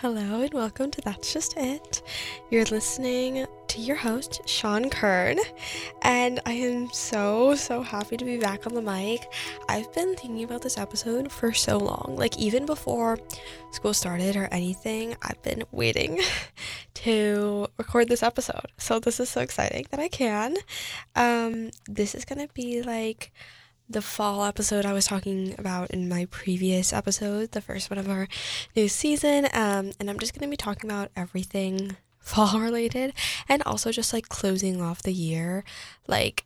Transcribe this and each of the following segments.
Hello and welcome to That's Just It. You're listening to your host, Sean Kern, and I am so, so happy to be back on the mic. I've been thinking about this episode for so long. Like, even before school started or anything, I've been waiting to record this episode. So, this is so exciting that I can. Um, this is gonna be like the fall episode I was talking about in my previous episode, the first one of our new season. Um, and I'm just going to be talking about everything fall related and also just like closing off the year. Like,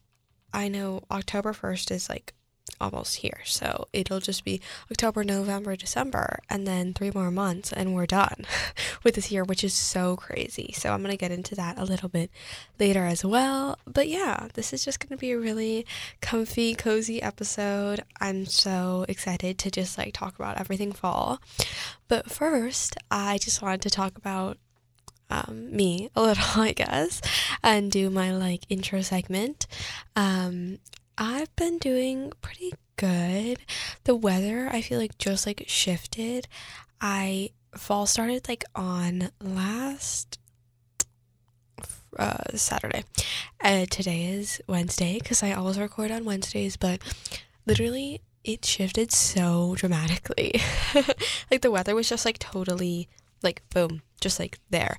I know October 1st is like almost here. So it'll just be October, November, December, and then three more months, and we're done with this year, which is so crazy. So I'm going to get into that a little bit later as well. But yeah, this is just going to be a really comfy, cozy episode. I'm so excited to just like talk about everything fall. But first, I just wanted to talk about um, me a little, I guess, and do my like intro segment. Um, I've been doing pretty good. The weather, I feel like just like shifted. I fall started like on last uh, Saturday. Uh, today is Wednesday because I always record on Wednesdays, but literally it shifted so dramatically. like the weather was just like totally like boom, just like there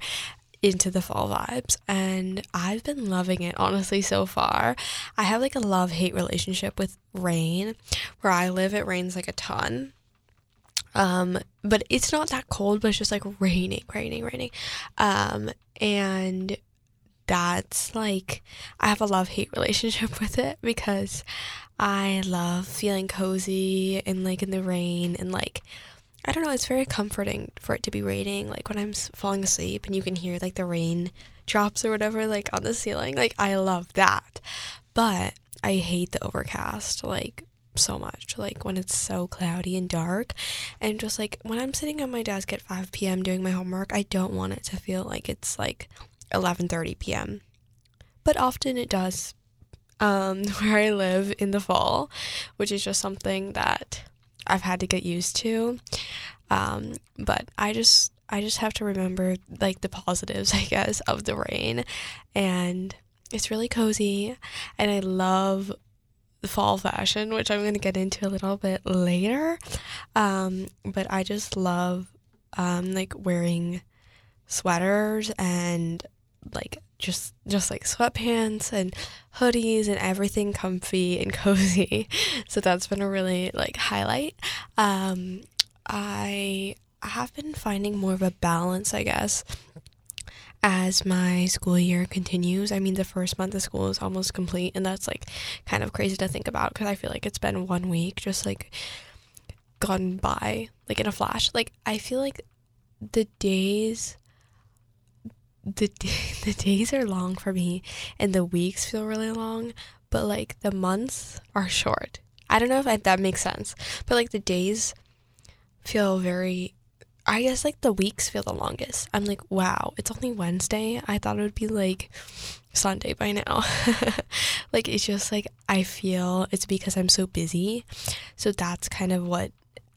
into the fall vibes and I've been loving it honestly so far. I have like a love hate relationship with rain. Where I live it rains like a ton. Um but it's not that cold but it's just like raining, raining, raining. Um and that's like I have a love hate relationship with it because I love feeling cozy and like in the rain and like I don't know, it's very comforting for it to be raining. Like when I'm falling asleep and you can hear like the rain drops or whatever, like on the ceiling. Like I love that. But I hate the overcast, like so much. Like when it's so cloudy and dark. And just like when I'm sitting at my desk at 5 p.m. doing my homework, I don't want it to feel like it's like 11:30 p.m. But often it does um, where I live in the fall, which is just something that I've had to get used to. Um, but I just I just have to remember like the positives, I guess, of the rain. And it's really cozy and I love the fall fashion, which I'm going to get into a little bit later. Um, but I just love um, like wearing sweaters and like just just like sweatpants and hoodies and everything comfy and cozy. So that's been a really like highlight. Um, I have been finding more of a balance, I guess, as my school year continues. I mean, the first month of school is almost complete, and that's like kind of crazy to think about because I feel like it's been one week just like gone by like in a flash. Like, I feel like the days the the days are long for me and the weeks feel really long, but like the months are short. I don't know if I, that makes sense, but like the days feel very I guess like the weeks feel the longest. I'm like, wow, it's only Wednesday. I thought it would be like Sunday by now. like it's just like I feel it's because I'm so busy. So that's kind of what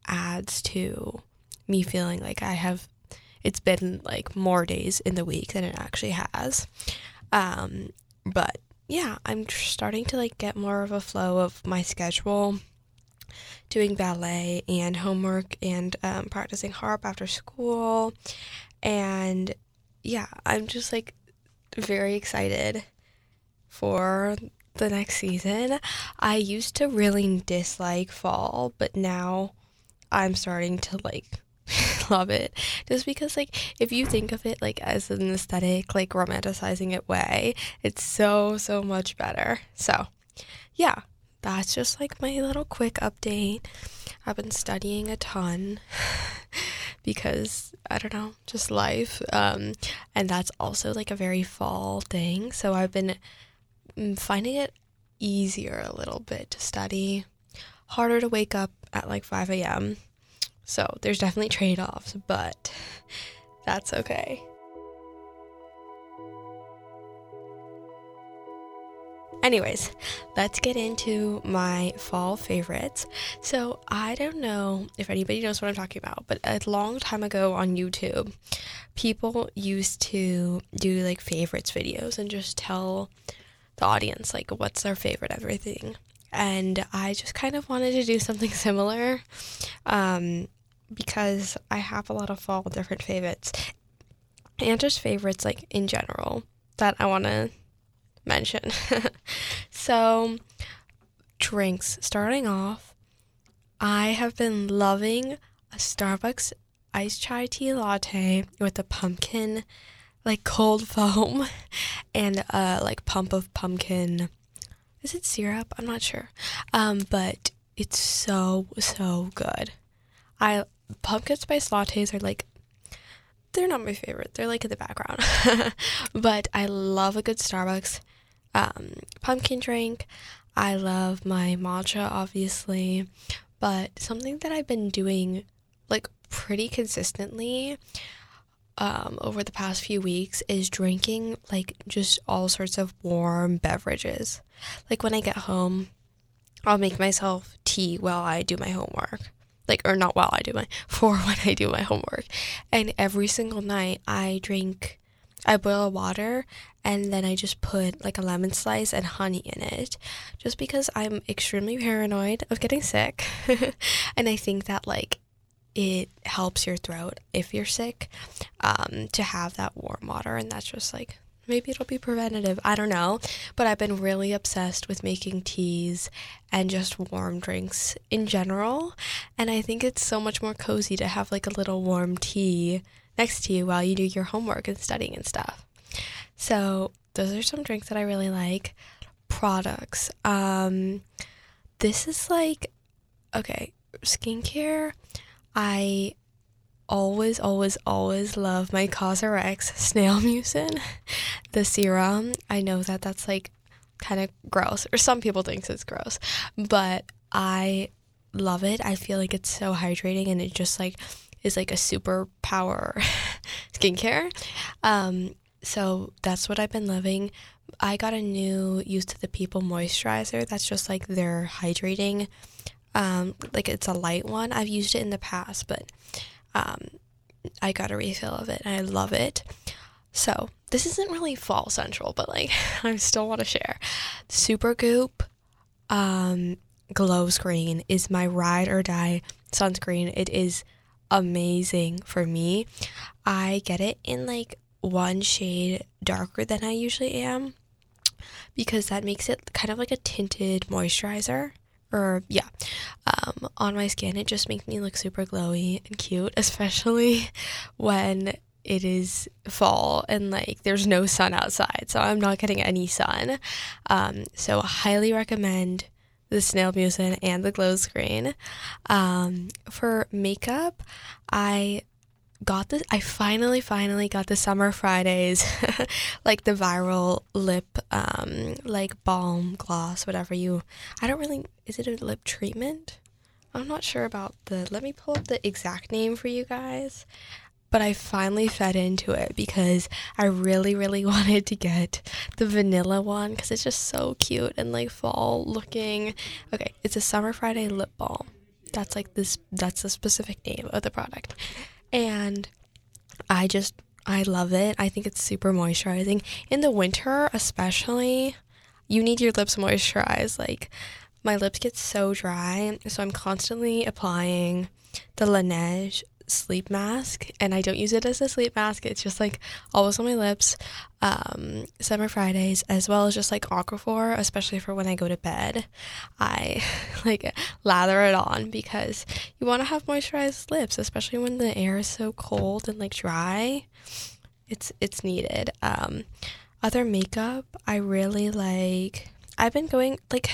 adds to me feeling like I have it's been like more days in the week than it actually has. Um, but yeah, I'm starting to like get more of a flow of my schedule doing ballet and homework and um, practicing harp after school. And yeah, I'm just like very excited for the next season. I used to really dislike fall, but now I'm starting to like love it. Just because like if you think of it like as an aesthetic like romanticizing it way it's so so much better. So yeah that's just like my little quick update. I've been studying a ton because i don't know just life. Um and that's also like a very fall thing. So i've been mm, finding it easier a little bit to study harder to wake up at like 5 a.m so there's definitely trade offs, but that's okay. Anyways, let's get into my fall favorites. So, I don't know if anybody knows what I'm talking about, but a long time ago on YouTube, people used to do like favorites videos and just tell the audience like what's their favorite everything. And I just kind of wanted to do something similar um, because I have a lot of fall different favorites and just favorites like in general that I want to mention. so, drinks. Starting off, I have been loving a Starbucks iced chai tea latte with a pumpkin, like cold foam, and a like pump of pumpkin. Is it syrup? I'm not sure. Um, but it's so so good. I pumpkin spice lattes are like they're not my favorite. They're like in the background. but I love a good Starbucks um, pumpkin drink. I love my matcha, obviously. But something that I've been doing like pretty consistently um, over the past few weeks is drinking like just all sorts of warm beverages. Like when I get home, I'll make myself tea while I do my homework like or not while I do my for when I do my homework. And every single night I drink I boil water and then I just put like a lemon slice and honey in it just because I'm extremely paranoid of getting sick. and I think that like it helps your throat if you're sick um, to have that warm water and that's just like maybe it'll be preventative. I don't know. But I've been really obsessed with making teas and just warm drinks in general. And I think it's so much more cozy to have like a little warm tea next to you while you do your homework and studying and stuff. So, those are some drinks that I really like. Products. Um this is like okay, skincare. I always, always, always love my Cosrx snail mucin, the serum. I know that that's like kind of gross, or some people think it's gross, but I love it. I feel like it's so hydrating and it just like is like a superpower skincare. Um, so that's what I've been loving. I got a new Youth to the People moisturizer that's just like their hydrating. Um, like it's a light one. I've used it in the past, but um, I got a refill of it and I love it. So this isn't really fall central, but like I still want to share. Supergoop um, Glow Screen is my ride or die sunscreen. It is amazing for me. I get it in like one shade darker than I usually am because that makes it kind of like a tinted moisturizer or yeah, um, on my skin. It just makes me look super glowy and cute, especially when it is fall and like there's no sun outside. So I'm not getting any sun. Um, so I highly recommend the snail mucin and the glow screen. Um, for makeup, I got this I finally finally got the summer Fridays like the viral lip um like balm gloss whatever you I don't really is it a lip treatment? I'm not sure about the let me pull up the exact name for you guys. But I finally fed into it because I really really wanted to get the vanilla one cuz it's just so cute and like fall looking. Okay, it's a summer Friday lip balm. That's like this that's the specific name of the product and I just I love it. I think it's super moisturizing. In the winter, especially, you need your lips moisturized. Like my lips get so dry, so I'm constantly applying the Laneige sleep mask and I don't use it as a sleep mask. It's just like always on my lips. Um, summer Fridays as well as just like Aquaphor, especially for when I go to bed. I like lather it on because you want to have moisturized lips, especially when the air is so cold and like dry. It's it's needed. Um, other makeup, I really like I've been going like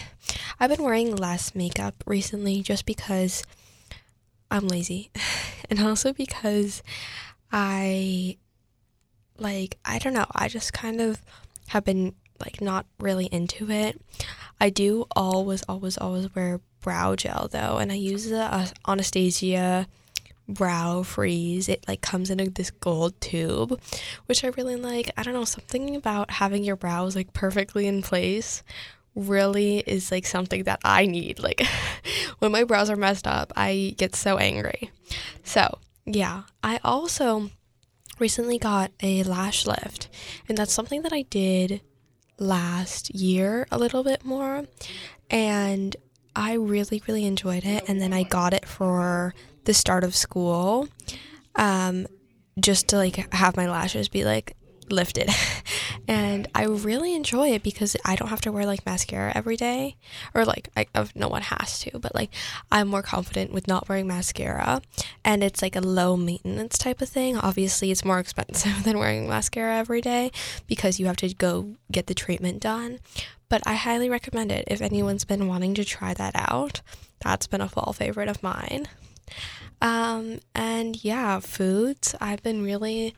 I've been wearing less makeup recently just because I'm lazy. and also because I like I don't know, I just kind of have been like not really into it. I do always always always wear brow gel though, and I use the uh, Anastasia brow freeze. It like comes in a, this gold tube, which I really like. I don't know, something about having your brows like perfectly in place really is like something that I need. Like when my brows are messed up, I get so angry. So, yeah, I also recently got a lash lift, and that's something that I did last year a little bit more. And I really, really enjoyed it. And then I got it for the start of school um, just to like have my lashes be like lifted. and I really enjoy it because I don't have to wear like mascara every day or like I, no one has to, but like I'm more confident with not wearing mascara and it's like a low maintenance type of thing. Obviously, it's more expensive than wearing mascara every day because you have to go get the treatment done. But I highly recommend it if anyone's been wanting to try that out. That's been a fall favorite of mine. Um, and yeah, foods. I've been really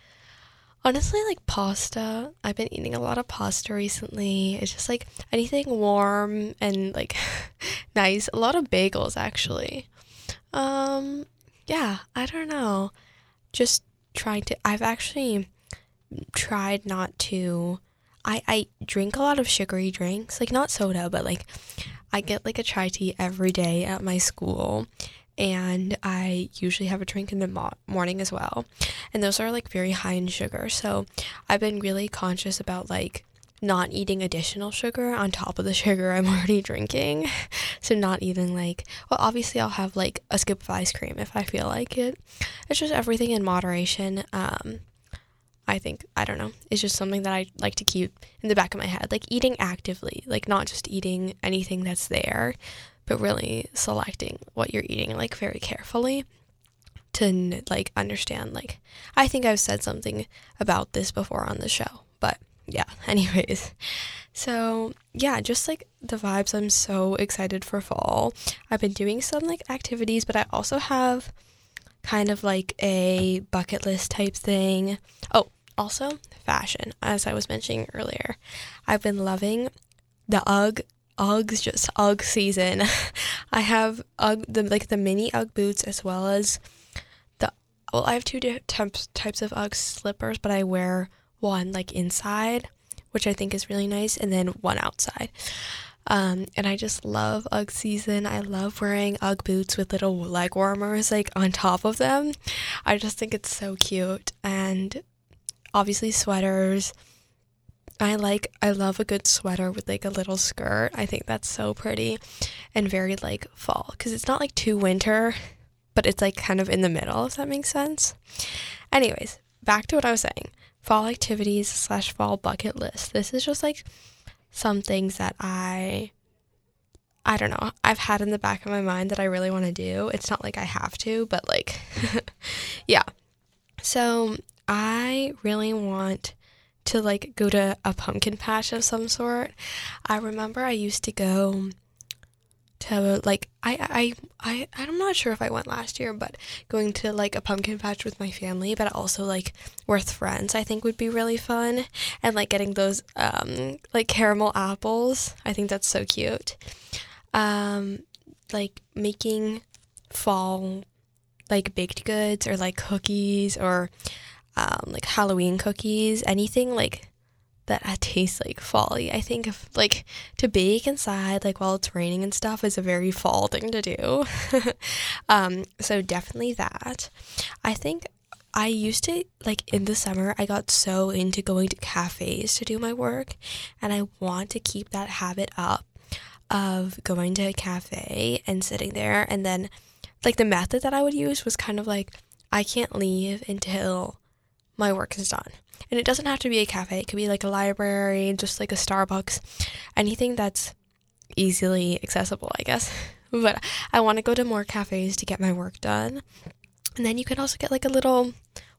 Honestly, like pasta. I've been eating a lot of pasta recently. It's just like anything warm and like nice. A lot of bagels actually. Um yeah, I don't know. Just trying to I've actually tried not to I I drink a lot of sugary drinks, like not soda, but like I get like a chai tea every day at my school and I usually have a drink in the mo- morning as well. And those are like very high in sugar. So I've been really conscious about like not eating additional sugar on top of the sugar I'm already drinking. so not eating like, well, obviously I'll have like a scoop of ice cream if I feel like it. It's just everything in moderation. Um, I think, I don't know, it's just something that I like to keep in the back of my head. Like eating actively, like not just eating anything that's there, but really selecting what you're eating like very carefully to like understand like I think I've said something about this before on the show but yeah anyways. So yeah just like the vibes. I'm so excited for fall. I've been doing some like activities but I also have kind of like a bucket list type thing. Oh also fashion. As I was mentioning earlier I've been loving the UGG Uggs, just Ugg season. I have Ugg, the like the mini Ugg boots as well as the well, I have two types types of Ugg slippers, but I wear one like inside, which I think is really nice, and then one outside. Um, and I just love Ugg season. I love wearing Ugg boots with little leg warmers like on top of them. I just think it's so cute, and obviously sweaters I like I love a good sweater with like a little skirt. I think that's so pretty and very like fall cuz it's not like too winter, but it's like kind of in the middle if that makes sense. Anyways, back to what I was saying. Fall activities slash fall bucket list. This is just like some things that I I don't know. I've had in the back of my mind that I really want to do. It's not like I have to, but like yeah. So, I really want to like go to a pumpkin patch of some sort. I remember I used to go to like I I I I'm not sure if I went last year, but going to like a pumpkin patch with my family, but also like with friends, I think would be really fun. And like getting those um like caramel apples. I think that's so cute. Um like making fall like baked goods or like cookies or um, like Halloween cookies, anything like that tastes like folly. I think if like to bake inside like while it's raining and stuff is a very fall thing to do. um, so definitely that. I think I used to like in the summer I got so into going to cafes to do my work and I want to keep that habit up of going to a cafe and sitting there and then like the method that I would use was kind of like I can't leave until my work is done. And it doesn't have to be a cafe, it could be like a library, just like a Starbucks, anything that's easily accessible, I guess. but I want to go to more cafes to get my work done. And then you can also get like a little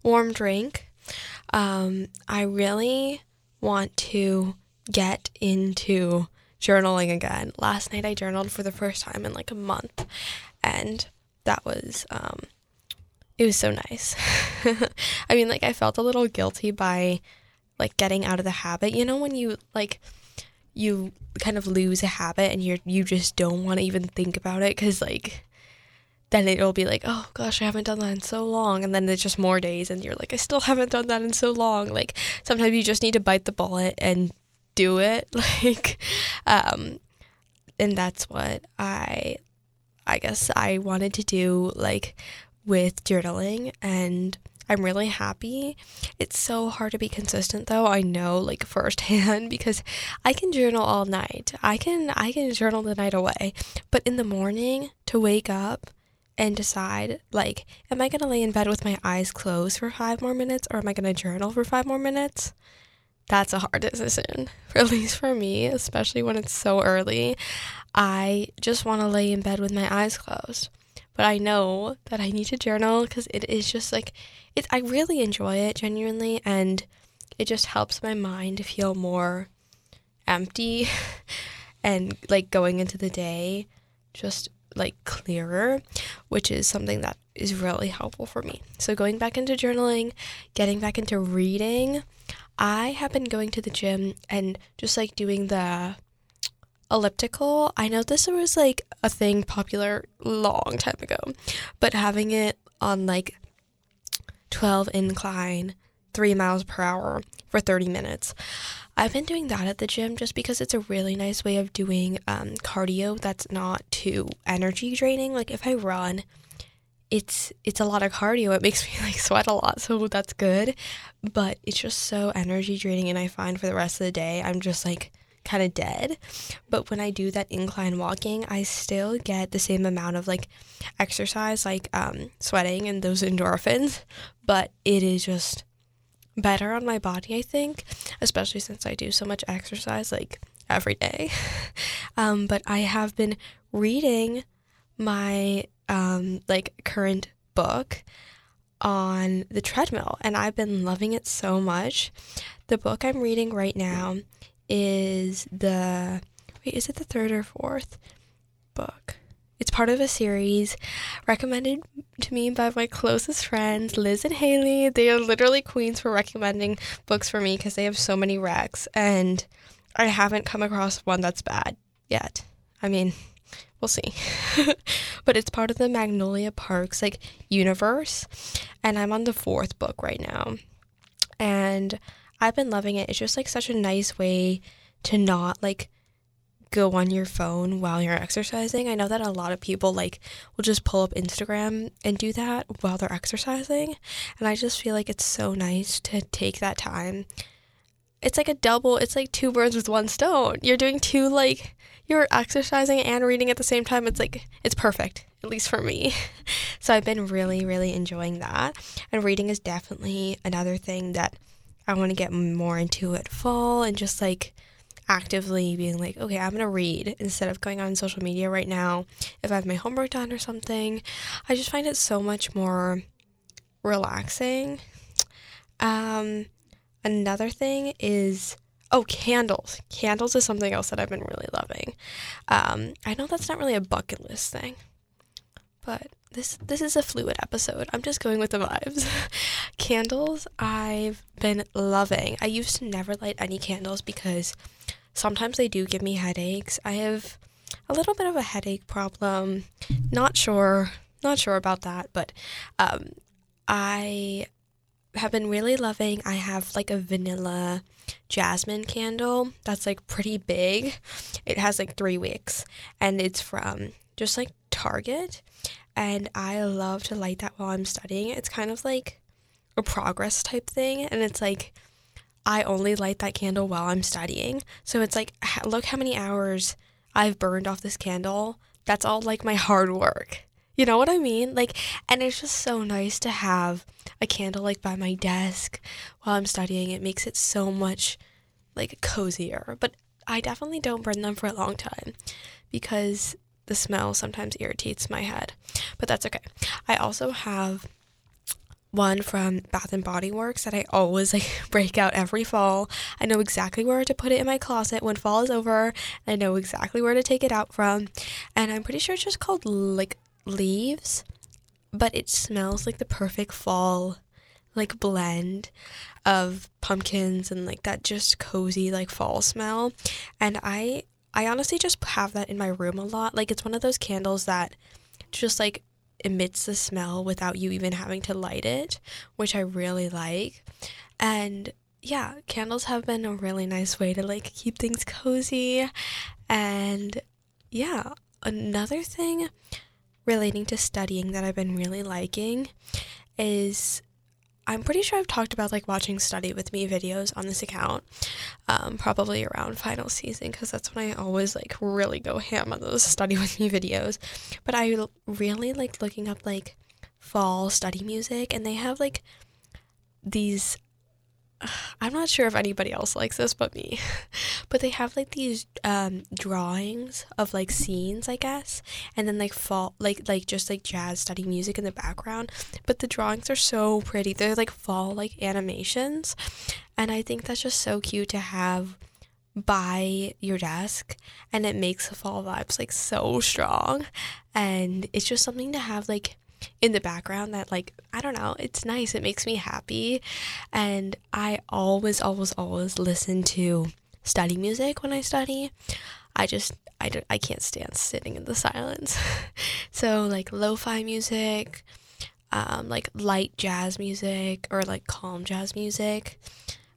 warm drink. Um, I really want to get into journaling again. Last night I journaled for the first time in like a month, and that was um, it was so nice. I mean, like, I felt a little guilty by like getting out of the habit. You know, when you like, you kind of lose a habit and you're, you just don't want to even think about it because, like, then it'll be like, oh gosh, I haven't done that in so long. And then it's just more days and you're like, I still haven't done that in so long. Like, sometimes you just need to bite the bullet and do it. Like, um, and that's what I I guess I wanted to do like with journaling and I'm really happy. It's so hard to be consistent though. I know like firsthand because I can journal all night. I can I can journal the night away. But in the morning to wake up and decide like am I going to lay in bed with my eyes closed for 5 more minutes or am I going to journal for 5 more minutes? That's a hard decision. At least for me, especially when it's so early. I just want to lay in bed with my eyes closed but I know that I need to journal because it is just like it I really enjoy it genuinely and it just helps my mind feel more empty and like going into the day just like clearer, which is something that is really helpful for me. So going back into journaling, getting back into reading, I have been going to the gym and just like doing the elliptical. I know this was like a thing popular long time ago, but having it on like 12 incline, 3 miles per hour for 30 minutes. I've been doing that at the gym just because it's a really nice way of doing um, cardio that's not too energy draining. Like if I run, it's it's a lot of cardio. It makes me like sweat a lot, so that's good. But it's just so energy draining, and I find for the rest of the day, I'm just like kind of dead. But when I do that incline walking, I still get the same amount of like exercise, like um, sweating and those endorphins, but it is just better on my body, I think, especially since I do so much exercise like every day. um, but I have been reading my um, like current book on the treadmill and I've been loving it so much. The book I'm reading right now is the wait, is it the third or fourth book? It's part of a series recommended to me by my closest friends, Liz and Haley. They are literally queens for recommending books for me because they have so many recs, and I haven't come across one that's bad yet. I mean, we'll see. but it's part of the Magnolia Parks like universe, and I'm on the fourth book right now. And I've been loving it. It's just like such a nice way to not like go on your phone while you're exercising. I know that a lot of people like will just pull up Instagram and do that while they're exercising, and I just feel like it's so nice to take that time. It's like a double, it's like two birds with one stone. You're doing two like you're exercising and reading at the same time. It's like it's perfect, at least for me. so I've been really really enjoying that. And reading is definitely another thing that I want to get more into it fall and just like actively being like, okay, I'm gonna read instead of going on social media right now if I have my homework done or something. I just find it so much more relaxing. Um, another thing is oh candles. Candles is something else that I've been really loving. Um, I know that's not really a bucket list thing, but this this is a fluid episode. I'm just going with the vibes. candles I've been loving. I used to never light any candles because sometimes they do give me headaches. I have a little bit of a headache problem. Not sure not sure about that, but um, I have been really loving. I have like a vanilla jasmine candle that's like pretty big. It has like 3 wicks and it's from just like Target and I love to light that while I'm studying. It's kind of like a progress type thing, and it's like I only light that candle while I'm studying. So it's like, look how many hours I've burned off this candle. That's all like my hard work. You know what I mean? Like, and it's just so nice to have a candle like by my desk while I'm studying. It makes it so much like cozier. But I definitely don't burn them for a long time because the smell sometimes irritates my head, but that's okay. I also have one from Bath and Body Works that I always like break out every fall. I know exactly where to put it in my closet when fall is over. I know exactly where to take it out from. And I'm pretty sure it's just called like leaves, but it smells like the perfect fall like blend of pumpkins and like that just cozy like fall smell. And I I honestly just have that in my room a lot. Like it's one of those candles that just like emits the smell without you even having to light it, which I really like. And yeah, candles have been a really nice way to like keep things cozy and yeah, another thing relating to studying that I've been really liking is I'm pretty sure I've talked about like watching study with me videos on this account, um, probably around final season because that's when I always like really go ham on those study with me videos. But I really like looking up like fall study music, and they have like these I'm not sure if anybody else likes this but me. but they have like these um drawings of like scenes, I guess, and then like fall like like just like jazz study music in the background. But the drawings are so pretty. They're like fall like animations. And I think that's just so cute to have by your desk and it makes the fall vibes like so strong and it's just something to have like in the background that like I don't know, it's nice. It makes me happy. And I always always always listen to study music when I study. I just I don't I can't stand sitting in the silence. so like lo-fi music, um, like light jazz music or like calm jazz music.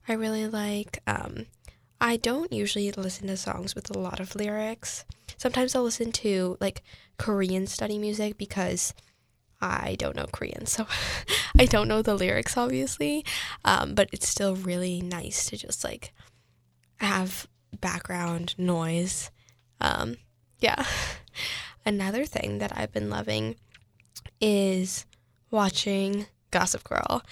I really like um, I don't usually listen to songs with a lot of lyrics. Sometimes I'll listen to like Korean study music because I don't know Korean, so I don't know the lyrics, obviously. Um, but it's still really nice to just like have background noise. Um, yeah. Another thing that I've been loving is watching Gossip Girl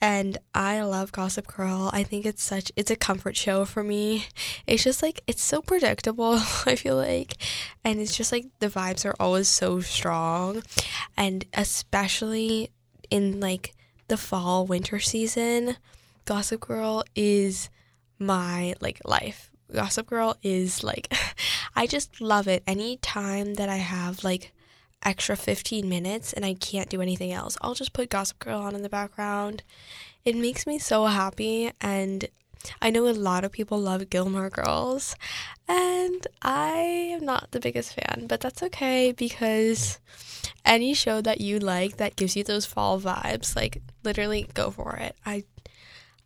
and I love Gossip Girl. I think it's such it's a comfort show for me. It's just like it's so predictable, I feel like. And it's just like the vibes are always so strong and especially in like the fall winter season, Gossip Girl is my like life. Gossip Girl is like I just love it. Anytime that I have like extra 15 minutes and I can't do anything else, I'll just put Gossip Girl on in the background. It makes me so happy and I know a lot of people love Gilmore Girls and I am not the biggest fan, but that's okay because any show that you like that gives you those fall vibes, like literally go for it. I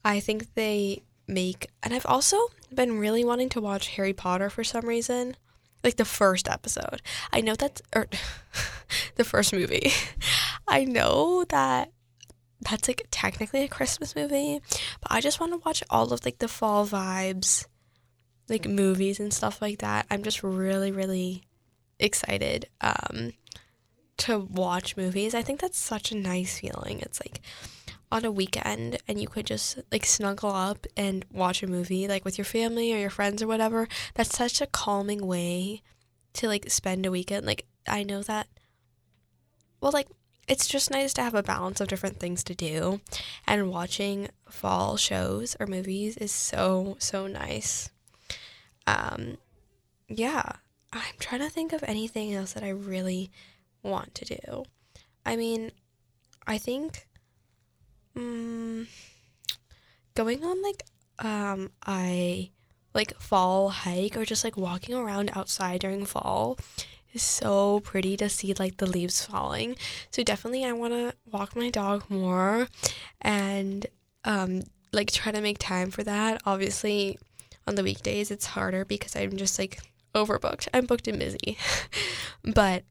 I think they make and I've also been really wanting to watch Harry Potter for some reason like the first episode. I know that's or the first movie. I know that that's like technically a Christmas movie, but I just want to watch all of like the fall vibes, like movies and stuff like that. I'm just really really excited um to watch movies. I think that's such a nice feeling. It's like on a weekend and you could just like snuggle up and watch a movie like with your family or your friends or whatever that's such a calming way to like spend a weekend like i know that well like it's just nice to have a balance of different things to do and watching fall shows or movies is so so nice um yeah i'm trying to think of anything else that i really want to do i mean i think Mm, going on like um I like fall hike or just like walking around outside during fall is so pretty to see like the leaves falling. So definitely I want to walk my dog more and um like try to make time for that. Obviously on the weekdays it's harder because I'm just like overbooked. I'm booked and busy. but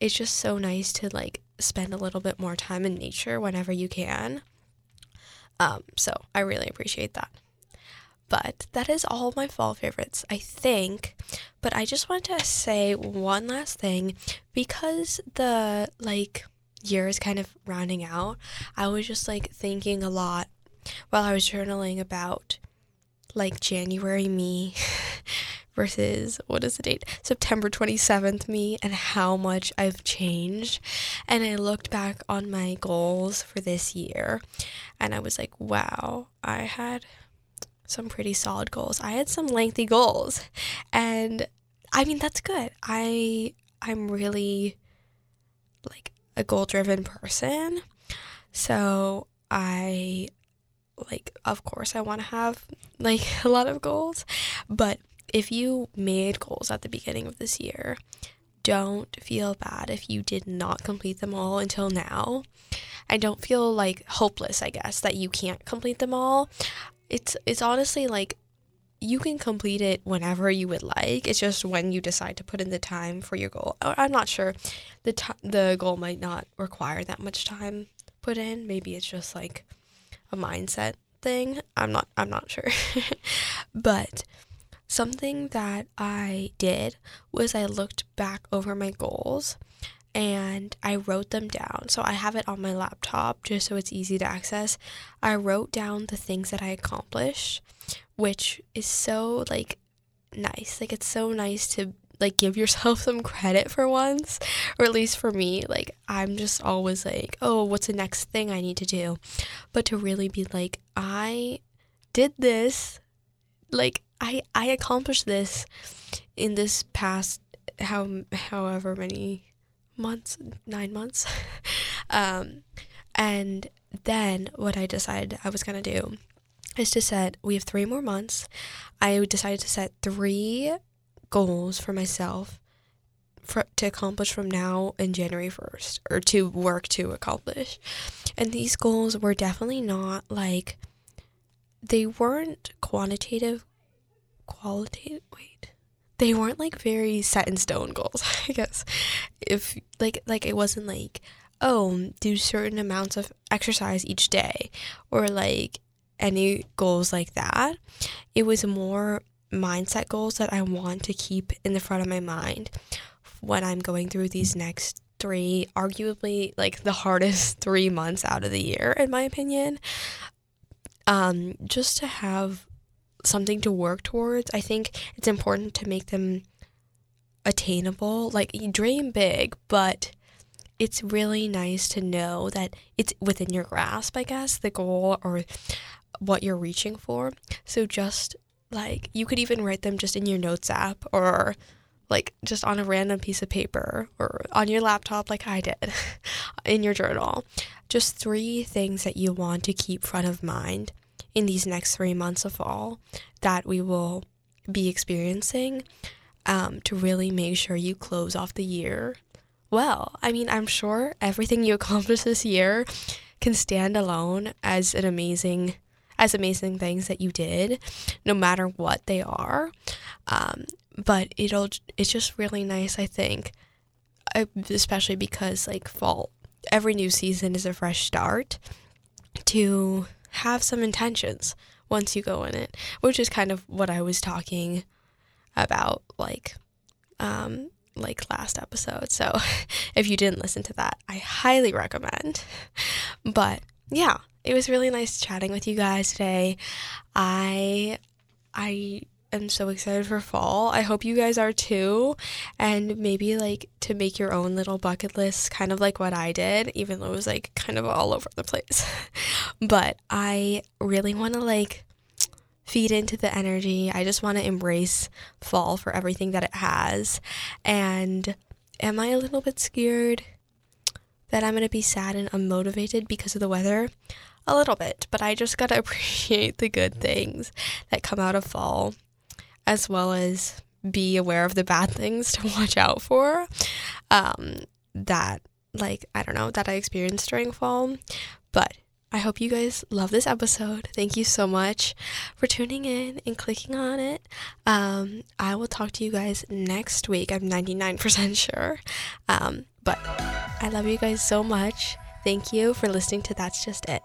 it's just so nice to like spend a little bit more time in nature whenever you can. Um, so I really appreciate that. But that is all my fall favorites, I think. But I just want to say one last thing because the like year is kind of rounding out. I was just like thinking a lot while I was journaling about like January me versus what is the date? September 27th me and how much I've changed. And I looked back on my goals for this year and I was like, wow, I had some pretty solid goals. I had some lengthy goals. And I mean, that's good. I I'm really like a goal-driven person. So, I like of course I want to have like a lot of goals, but if you made goals at the beginning of this year, don't feel bad if you did not complete them all until now. I don't feel like hopeless, I guess, that you can't complete them all. It's it's honestly like you can complete it whenever you would like. It's just when you decide to put in the time for your goal. I'm not sure. The t- the goal might not require that much time put in. Maybe it's just like a mindset thing. I'm not I'm not sure. but something that I did was I looked back over my goals and I wrote them down. So I have it on my laptop just so it's easy to access. I wrote down the things that I accomplished, which is so like nice. Like it's so nice to like give yourself some credit for once, or at least for me. Like I'm just always like, "Oh, what's the next thing I need to do?" But to really be like, "I did this." Like I I accomplished this in this past how however many months, nine months. um, and then what I decided I was going to do is to set, we have three more months. I decided to set three goals for myself for, to accomplish from now in January 1st or to work to accomplish. And these goals were definitely not like, they weren't quantitative, qualitative, wait. They weren't like very set in stone goals i guess. If like like it wasn't like oh do certain amounts of exercise each day or like any goals like that. It was more mindset goals that i want to keep in the front of my mind when i'm going through these next three arguably like the hardest three months out of the year in my opinion um just to have something to work towards, I think it's important to make them attainable. Like you dream big, but it's really nice to know that it's within your grasp, I guess, the goal or what you're reaching for. So just like you could even write them just in your notes app or like just on a random piece of paper or on your laptop like I did in your journal. Just three things that you want to keep front of mind in these next three months of fall that we will be experiencing um, to really make sure you close off the year well. I mean, I'm sure everything you accomplish this year can stand alone as an amazing as amazing things that you did no matter what they are um, but it'll it's just really nice i think especially because like fall every new season is a fresh start to have some intentions once you go in it, which is kind of what I was talking about like um like last episode. So if you didn't listen to that, I highly recommend. But yeah, it was really nice chatting with you guys today. I I am so excited for fall. I hope you guys are too. And maybe like to make your own little bucket list, kind of like what I did, even though it was like kind of all over the place. but I really want to like feed into the energy. I just want to embrace fall for everything that it has. And am I a little bit scared that I'm going to be sad and unmotivated because of the weather? A little bit, but I just got to appreciate the good things that come out of fall as well as be aware of the bad things to watch out for um, that like i don't know that i experienced during fall. But i hope you guys love this episode. Thank you so much for tuning in and clicking on it. Um, i will talk to you guys next week. I'm 99% sure. Um, but i love you guys so much. Thank you for listening to that's just it